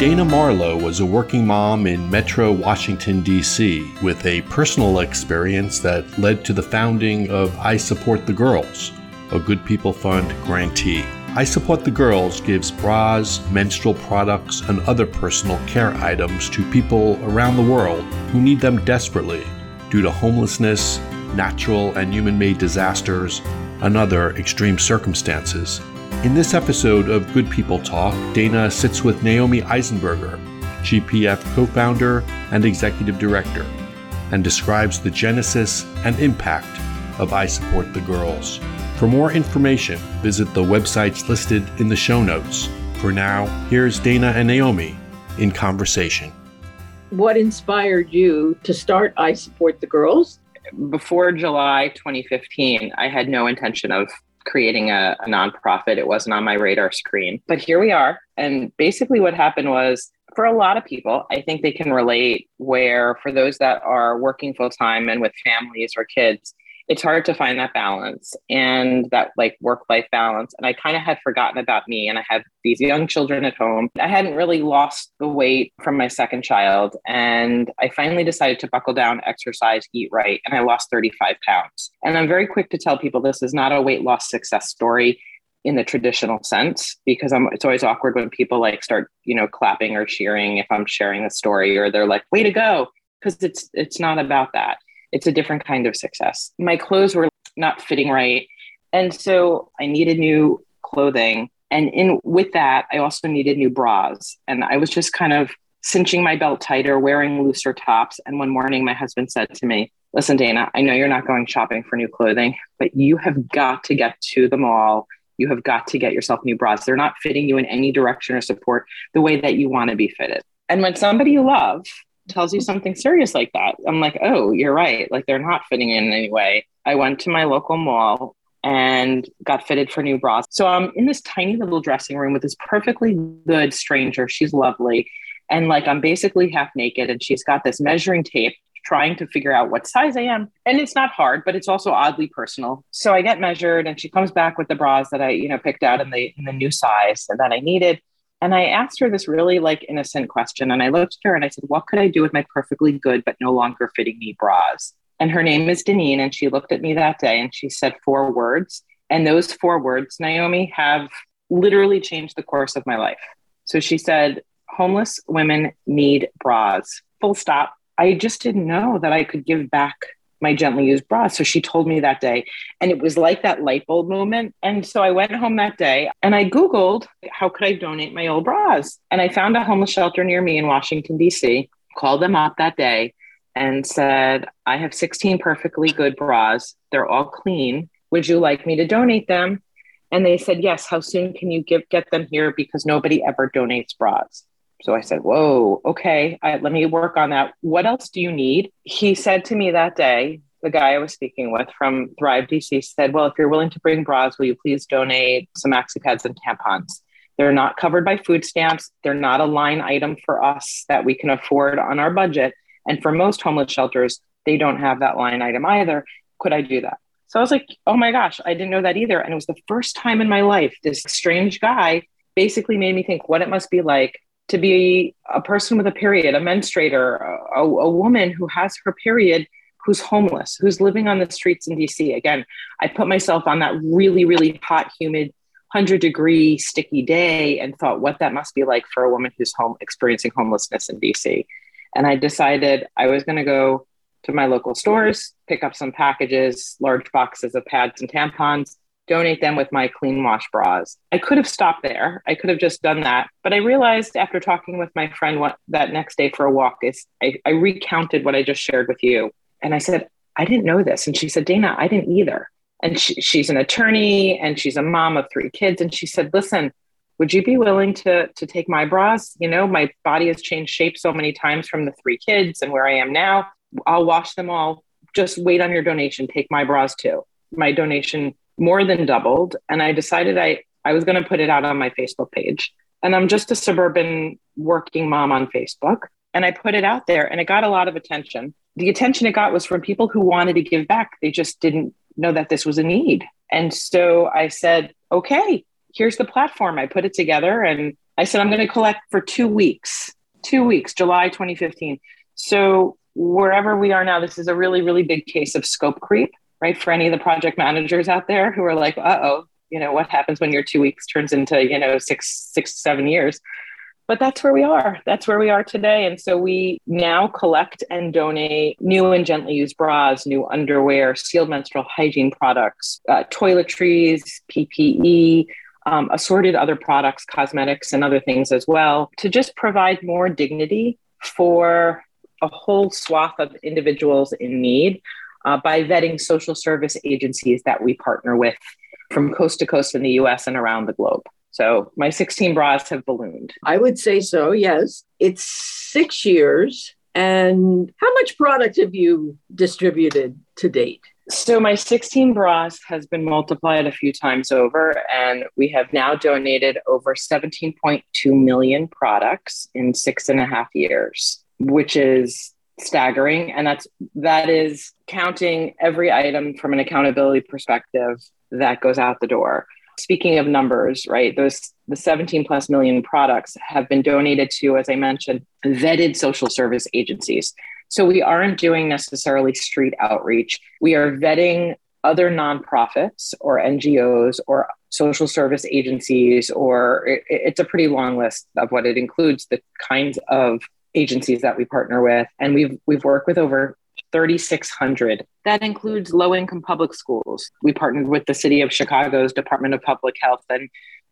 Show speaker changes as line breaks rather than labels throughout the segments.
Dana Marlowe was a working mom in Metro Washington, D.C., with a personal experience that led to the founding of I Support the Girls, a Good People Fund grantee. I Support the Girls gives bras, menstrual products, and other personal care items to people around the world who need them desperately due to homelessness, natural and human made disasters, and other extreme circumstances. In this episode of Good People Talk, Dana sits with Naomi Eisenberger, GPF co founder and executive director, and describes the genesis and impact of I Support the Girls. For more information, visit the websites listed in the show notes. For now, here's Dana and Naomi in conversation.
What inspired you to start I Support the Girls?
Before July 2015, I had no intention of creating a, a nonprofit. It wasn't on my radar screen. But here we are. And basically, what happened was for a lot of people, I think they can relate where for those that are working full time and with families or kids, it's hard to find that balance and that like work life balance. And I kind of had forgotten about me and I had these young children at home. I hadn't really lost the weight from my second child. And I finally decided to buckle down, exercise, eat right. And I lost 35 pounds. And I'm very quick to tell people this is not a weight loss success story in the traditional sense because I'm it's always awkward when people like start, you know, clapping or cheering if I'm sharing a story or they're like, way to go. Because it's it's not about that it's a different kind of success. My clothes were not fitting right. And so I needed new clothing. And in with that, I also needed new bras. And I was just kind of cinching my belt tighter, wearing looser tops. And one morning my husband said to me, Listen, Dana, I know you're not going shopping for new clothing, but you have got to get to the mall. You have got to get yourself new bras. They're not fitting you in any direction or support the way that you want to be fitted. And when somebody you love tells you something serious like that. I'm like, oh, you're right. Like they're not fitting in, any way. I went to my local mall and got fitted for new bras. So I'm in this tiny little dressing room with this perfectly good stranger. She's lovely. And like I'm basically half naked and she's got this measuring tape trying to figure out what size I am. And it's not hard, but it's also oddly personal. So I get measured and she comes back with the bras that I, you know, picked out in the in the new size and that I needed. And I asked her this really like innocent question. And I looked at her and I said, What could I do with my perfectly good but no longer fitting me bras? And her name is Deneen. And she looked at me that day and she said four words. And those four words, Naomi, have literally changed the course of my life. So she said, Homeless women need bras. Full stop. I just didn't know that I could give back my gently used bra. So she told me that day. And it was like that light bulb moment. And so I went home that day and I Googled how could I donate my old bras? And I found a homeless shelter near me in Washington, D.C., called them up that day and said, I have 16 perfectly good bras. They're all clean. Would you like me to donate them? And they said, Yes. How soon can you give, get them here? Because nobody ever donates bras. So I said, Whoa, okay, I, let me work on that. What else do you need? He said to me that day, the guy I was speaking with from Thrive DC said, Well, if you're willing to bring bras, will you please donate some maxi pads and tampons? They're not covered by food stamps. They're not a line item for us that we can afford on our budget. And for most homeless shelters, they don't have that line item either. Could I do that? So I was like, oh my gosh, I didn't know that either. And it was the first time in my life this strange guy basically made me think what it must be like to be a person with a period, a menstruator, a, a, woman who has her period, who's homeless, who's living on the streets in DC. Again, I put myself on that really, really hot, humid, 100 degree, sticky day and thought what that must be like for a woman who's home experiencing homelessness in DC. And I decided I was going to go to my local stores, pick up some packages, large boxes of pads and tampons, donate them with my clean wash bras. I could have stopped there. I could have just done that. But I realized after talking with my friend what, that next day for a walk is I, I recounted what I just shared with you. And I said, I didn't know this. And she said, Dana, I didn't either. And she, she's an attorney and she's a mom of three kids. And she said, listen, would you be willing to, to take my bras? You know, my body has changed shape so many times from the three kids and where I am now. I'll wash them all. Just wait on your donation. Take my bras too. My donation more than doubled. And I decided I, I was going to put it out on my Facebook page. And I'm just a suburban working mom on Facebook. And I put it out there and it got a lot of attention. The attention it got was from people who wanted to give back. They just didn't know that this was a need. And so I said, okay, here's the platform. I put it together and I said, I'm going to collect for two weeks, two weeks, July 2015. So wherever we are now, this is a really, really big case of scope creep, right? For any of the project managers out there who are like, uh oh, you know, what happens when your two weeks turns into, you know, six, six, seven years? But that's where we are. That's where we are today. And so we now collect and donate new and gently used bras, new underwear, sealed menstrual hygiene products, uh, toiletries, PPE, um, assorted other products, cosmetics, and other things as well to just provide more dignity for a whole swath of individuals in need uh, by vetting social service agencies that we partner with from coast to coast in the US and around the globe. So my 16 bras have ballooned.
I would say so, yes. It's six years. And how much product have you distributed to date?
So my 16 bras has been multiplied a few times over, and we have now donated over 17.2 million products in six and a half years, which is staggering. And that's that is counting every item from an accountability perspective that goes out the door. Speaking of numbers, right? Those the 17 plus million products have been donated to, as I mentioned, vetted social service agencies. So we aren't doing necessarily street outreach. We are vetting other nonprofits or NGOs or social service agencies, or it, it's a pretty long list of what it includes, the kinds of agencies that we partner with. And we've we've worked with over 3,600. That includes low income public schools. We partnered with the City of Chicago's Department of Public Health and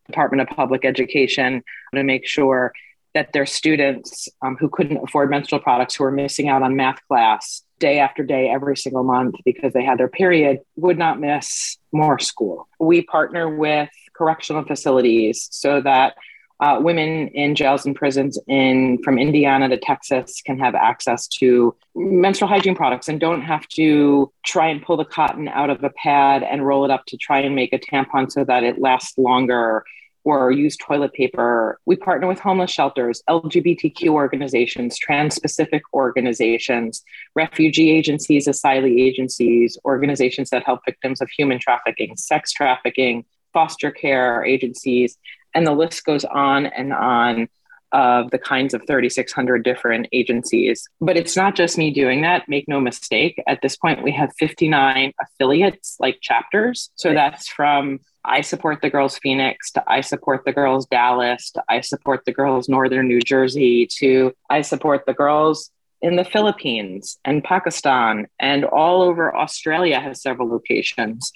Department of Public Education to make sure that their students um, who couldn't afford menstrual products, who were missing out on math class day after day, every single month because they had their period, would not miss more school. We partner with correctional facilities so that uh, women in jails and prisons in from Indiana to Texas can have access to menstrual hygiene products and don't have to try and pull the cotton out of a pad and roll it up to try and make a tampon so that it lasts longer or use toilet paper. We partner with homeless shelters, LGBTQ organizations, trans specific organizations, refugee agencies, asylee agencies, organizations that help victims of human trafficking, sex trafficking, foster care agencies, and the list goes on and on of the kinds of 3,600 different agencies. But it's not just me doing that. Make no mistake. At this point, we have 59 affiliates, like chapters. So that's from I support the girls Phoenix to I support the girls Dallas to I support the girls Northern New Jersey to I support the girls in the Philippines and Pakistan and all over Australia has several locations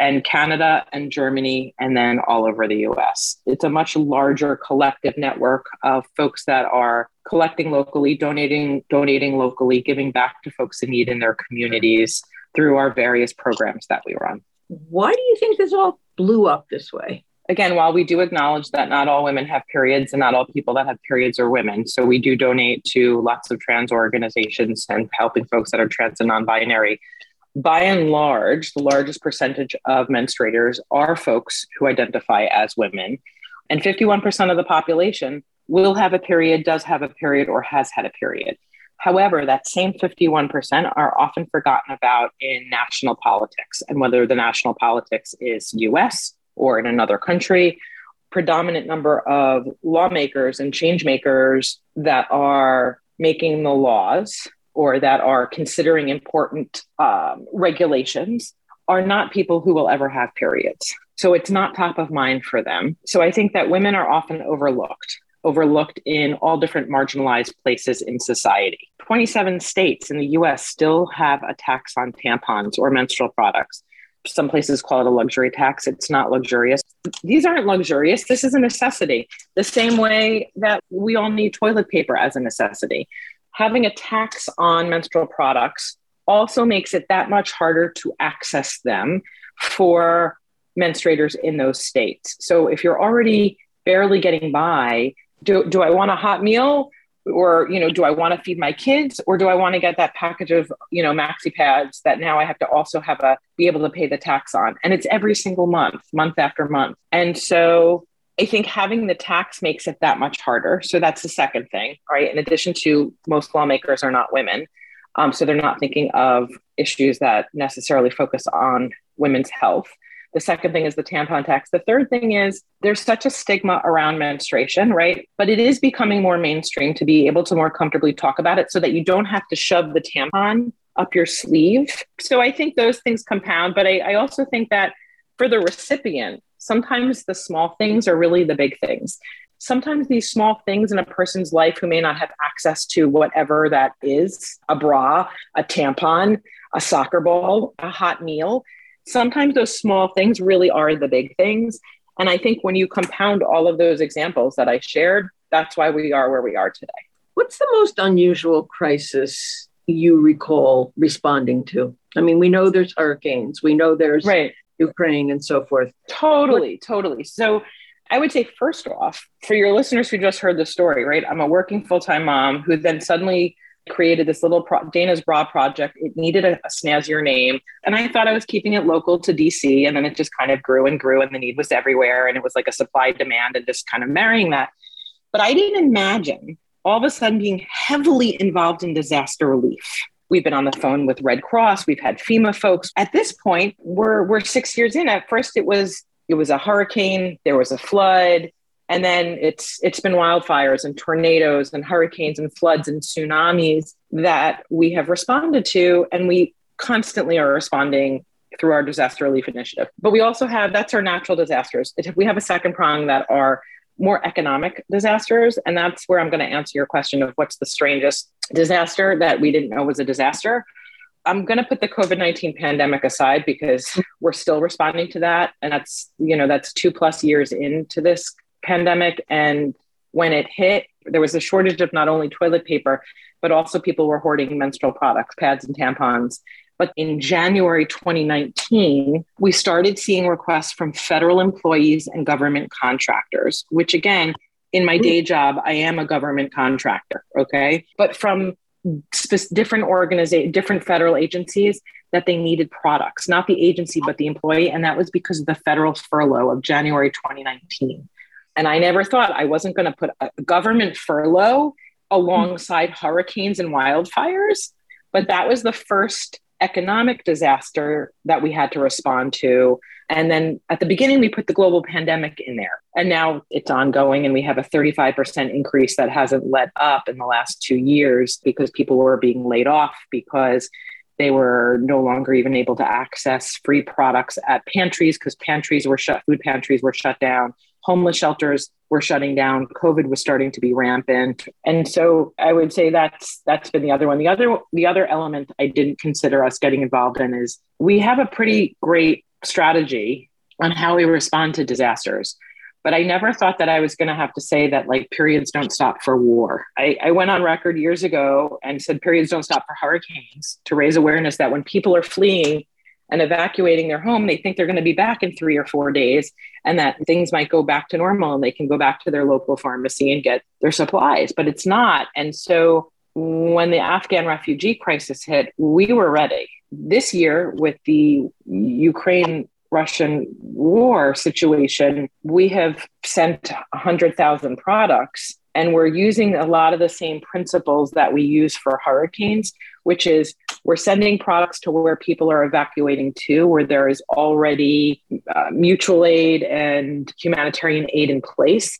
and Canada and Germany, and then all over the US. It's a much larger collective network of folks that are collecting locally, donating, donating locally, giving back to folks in need in their communities through our various programs that we run.
Why do you think this all blew up this way?
Again, while we do acknowledge that not all women have periods and not all people that have periods are women, so we do donate to lots of trans organizations and helping folks that are trans and non binary by and large, the largest percentage of menstruators are folks who identify as women. And 51% of the population will have a period, does have a period, or has had a period. However, that same 51% are often forgotten about in national politics. And whether the national politics is US or in another country, predominant number of lawmakers and change makers that are making the laws or that are considering important um, regulations are not people who will ever have periods. So it's not top of mind for them. So I think that women are often overlooked, overlooked in all different marginalized places in society. 27 states in the US still have a tax on tampons or menstrual products. Some places call it a luxury tax. It's not luxurious. These aren't luxurious. This is a necessity. The same way that we all need toilet paper as a necessity having a tax on menstrual products also makes it that much harder to access them for menstruators in those states. So if you're already barely getting by, do, do I want a hot meal? Or, you know, do I want to feed my kids or do I want to get that package of, you know, maxi pads that now I have to also have a be able to pay the tax on? And it's every single month, month after month. And so I think having the tax makes it that much harder. So that's the second thing, right? In addition to most lawmakers are not women. Um, so they're not thinking of issues that necessarily focus on women's health. The second thing is the tampon tax. The third thing is there's such a stigma around menstruation, right? But it is becoming more mainstream to be able to more comfortably talk about it so that you don't have to shove the tampon up your sleeve. So I think those things compound. But I, I also think that for the recipient, sometimes the small things are really the big things sometimes these small things in a person's life who may not have access to whatever that is a bra, a tampon, a soccer ball, a hot meal sometimes those small things really are the big things. And I think when you compound all of those examples that I shared, that's why we are where we are today.
What's the most unusual crisis you recall responding to? I mean, we know there's hurricanes, we know there's right. Ukraine and so forth.
Totally, totally. So I would say, first off, for your listeners who just heard the story, right? I'm a working full time mom who then suddenly created this little pro- Dana's Bra project. It needed a, a, snazzier name. And I thought I was keeping it local to DC. And then it just kind of grew and grew, and the need was everywhere. And it was like a supply demand and just kind of marrying that. But I didn't imagine all of a sudden being heavily involved in disaster relief. We've been on the phone with Red Cross. We've had FEMA folks. At this point, we're we're six years in. At first, it was it was a hurricane. There was a flood and then it's it's been wildfires and tornadoes and hurricanes and floods and tsunamis that we have responded to and we constantly are responding through our disaster relief initiative but we also have that's our natural disasters we have a second prong that are more economic disasters and that's where i'm going to answer your question of what's the strangest disaster that we didn't know was a disaster I'm going to put the COVID 19 pandemic aside because we're still responding to that. And that's, you know, that's two plus years into this pandemic and when it hit there was a shortage of not only toilet paper but also people were hoarding menstrual products pads and tampons but in January 2019, we started seeing requests from federal employees and government contractors, which again, in my day job, I am a government contractor. Okay. But from sp- different organizations, different federal agencies that they needed products, not the agency, but the employee. And that was because of the federal furlough of January 2019. And I never thought I wasn't going to put a government furlough alongside hurricanes and wildfires. But that was the first economic disaster that we had to respond to. And then at the beginning, we put the global pandemic in there. And now it's ongoing, and we have a 35% increase that hasn't let up in the last two years because people were being laid off because they were no longer even able to access free products at pantries because pantries were shut, food pantries were shut down homeless shelters were shutting down covid was starting to be rampant. And so i would say that's that's been the other one. The other the other element i didn't consider us getting involved in is we have a pretty great strategy on how we respond to disasters. But i never thought that i was going to have to say that like periods don't stop for war. I, I went on record years ago and said periods don't stop for hurricanes to raise awareness that when people are fleeing and evacuating their home, they think they're going to be back in three or four days and that things might go back to normal and they can go back to their local pharmacy and get their supplies, but it's not. And so when the Afghan refugee crisis hit, we were ready. This year, with the Ukraine Russian war situation, we have sent 100,000 products and we're using a lot of the same principles that we use for hurricanes, which is we're sending products to where people are evacuating to, where there is already uh, mutual aid and humanitarian aid in place,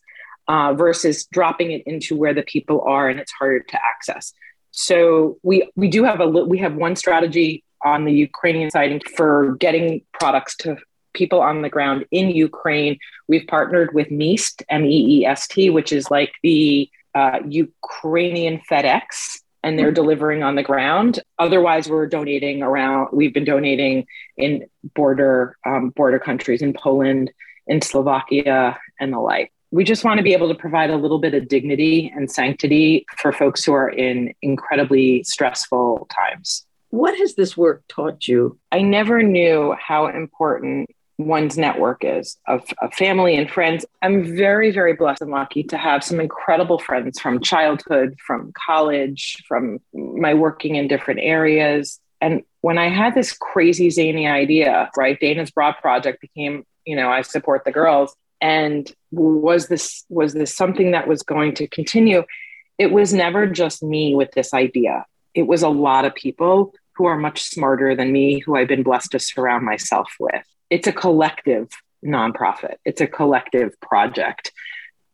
uh, versus dropping it into where the people are and it's harder to access. So we we do have a we have one strategy on the Ukrainian side for getting products to people on the ground in Ukraine. We've partnered with MEEST, M E E S T, which is like the uh, Ukrainian FedEx, and they're delivering on the ground. Otherwise, we're donating around. We've been donating in border um, border countries in Poland, in Slovakia, and the like. We just want to be able to provide a little bit of dignity and sanctity for folks who are in incredibly stressful times.
What has this work taught you?
I never knew how important one's network is of, of, family and friends. I'm very, very blessed and lucky to have some incredible friends from childhood, from college, from my working in different areas. And when I had this crazy zany idea, right, Dana's Bra Project became, you know, I support the girls. And was this was this something that was going to continue? It was never just me with this idea. It was a lot of people who are much smarter than me, who I've been blessed to surround myself with. It's a collective nonprofit, it's a collective project.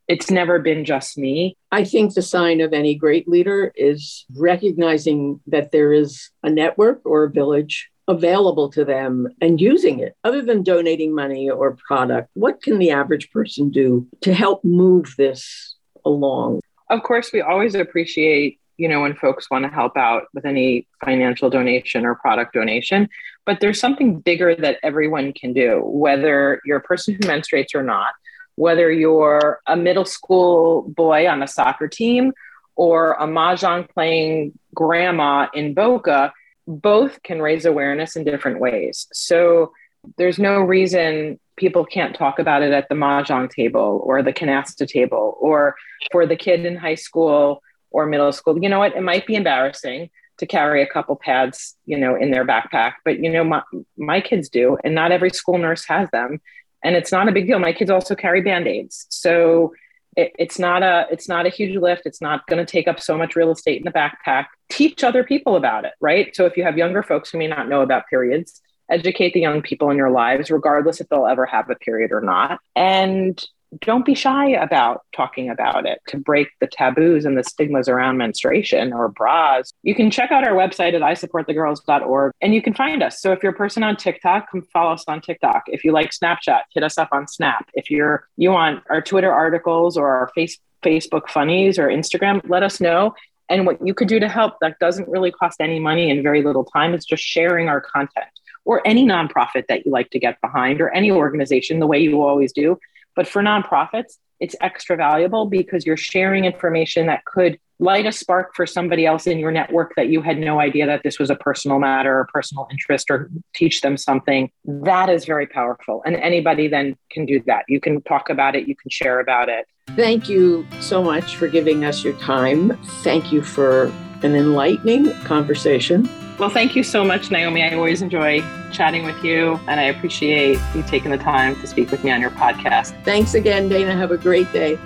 It's never been just me.
I think the sign of any great leader is recognizing that there is a network or a village available to them and using it. Other than donating money or product, what can the average person do to help move this along?
Of course, we always appreciate you know, when folks want to help out with any financial donation or product donation. But there's something bigger that everyone can do, whether you're a person who menstruates or not, whether you're a middle school boy on a soccer team or a mahjong playing grandma in Boca, both can raise awareness in different ways. So there's no reason people can't talk about it at the mahjong table or the canasta table or for the kid in high school or middle school. You know what? It might be embarrassing to carry a couple pads, you know, in their backpack, but you know, my, my kids do, and not every school nurse has them. And it's not a big deal. My kids also carry band-aids. So it, it's not a it's not a huge lift. It's not going to take up so much real estate in the backpack. Teach other people about it, right? So if you have younger folks who may not know about periods, educate the young people in your lives, regardless if they'll ever have a period or not. And don't be shy about talking about it to break the taboos and the stigmas around menstruation or bras. You can check out our website at isupportthegirls.org and you can find us. So if you're a person on TikTok, come follow us on TikTok. If you like Snapchat, hit us up on Snap. If you're you want our Twitter articles or our face, Facebook funnies or Instagram, let us know. And what you could do to help that doesn't really cost any money and very little time is just sharing our content or any nonprofit that you like to get behind or any organization the way you always do but for nonprofits, it's extra valuable because you're sharing information that could light a spark for somebody else in your network that you had no idea that this was a personal matter or personal interest or teach them something. That is very powerful. And anybody then can do that. You can talk about it, you can share about it.
Thank you so much for giving us your time. Thank you for an enlightening conversation.
Well, thank you so much, Naomi. I always enjoy chatting with you, and I appreciate you taking the time to speak with me on your podcast.
Thanks again, Dana. Have a great day.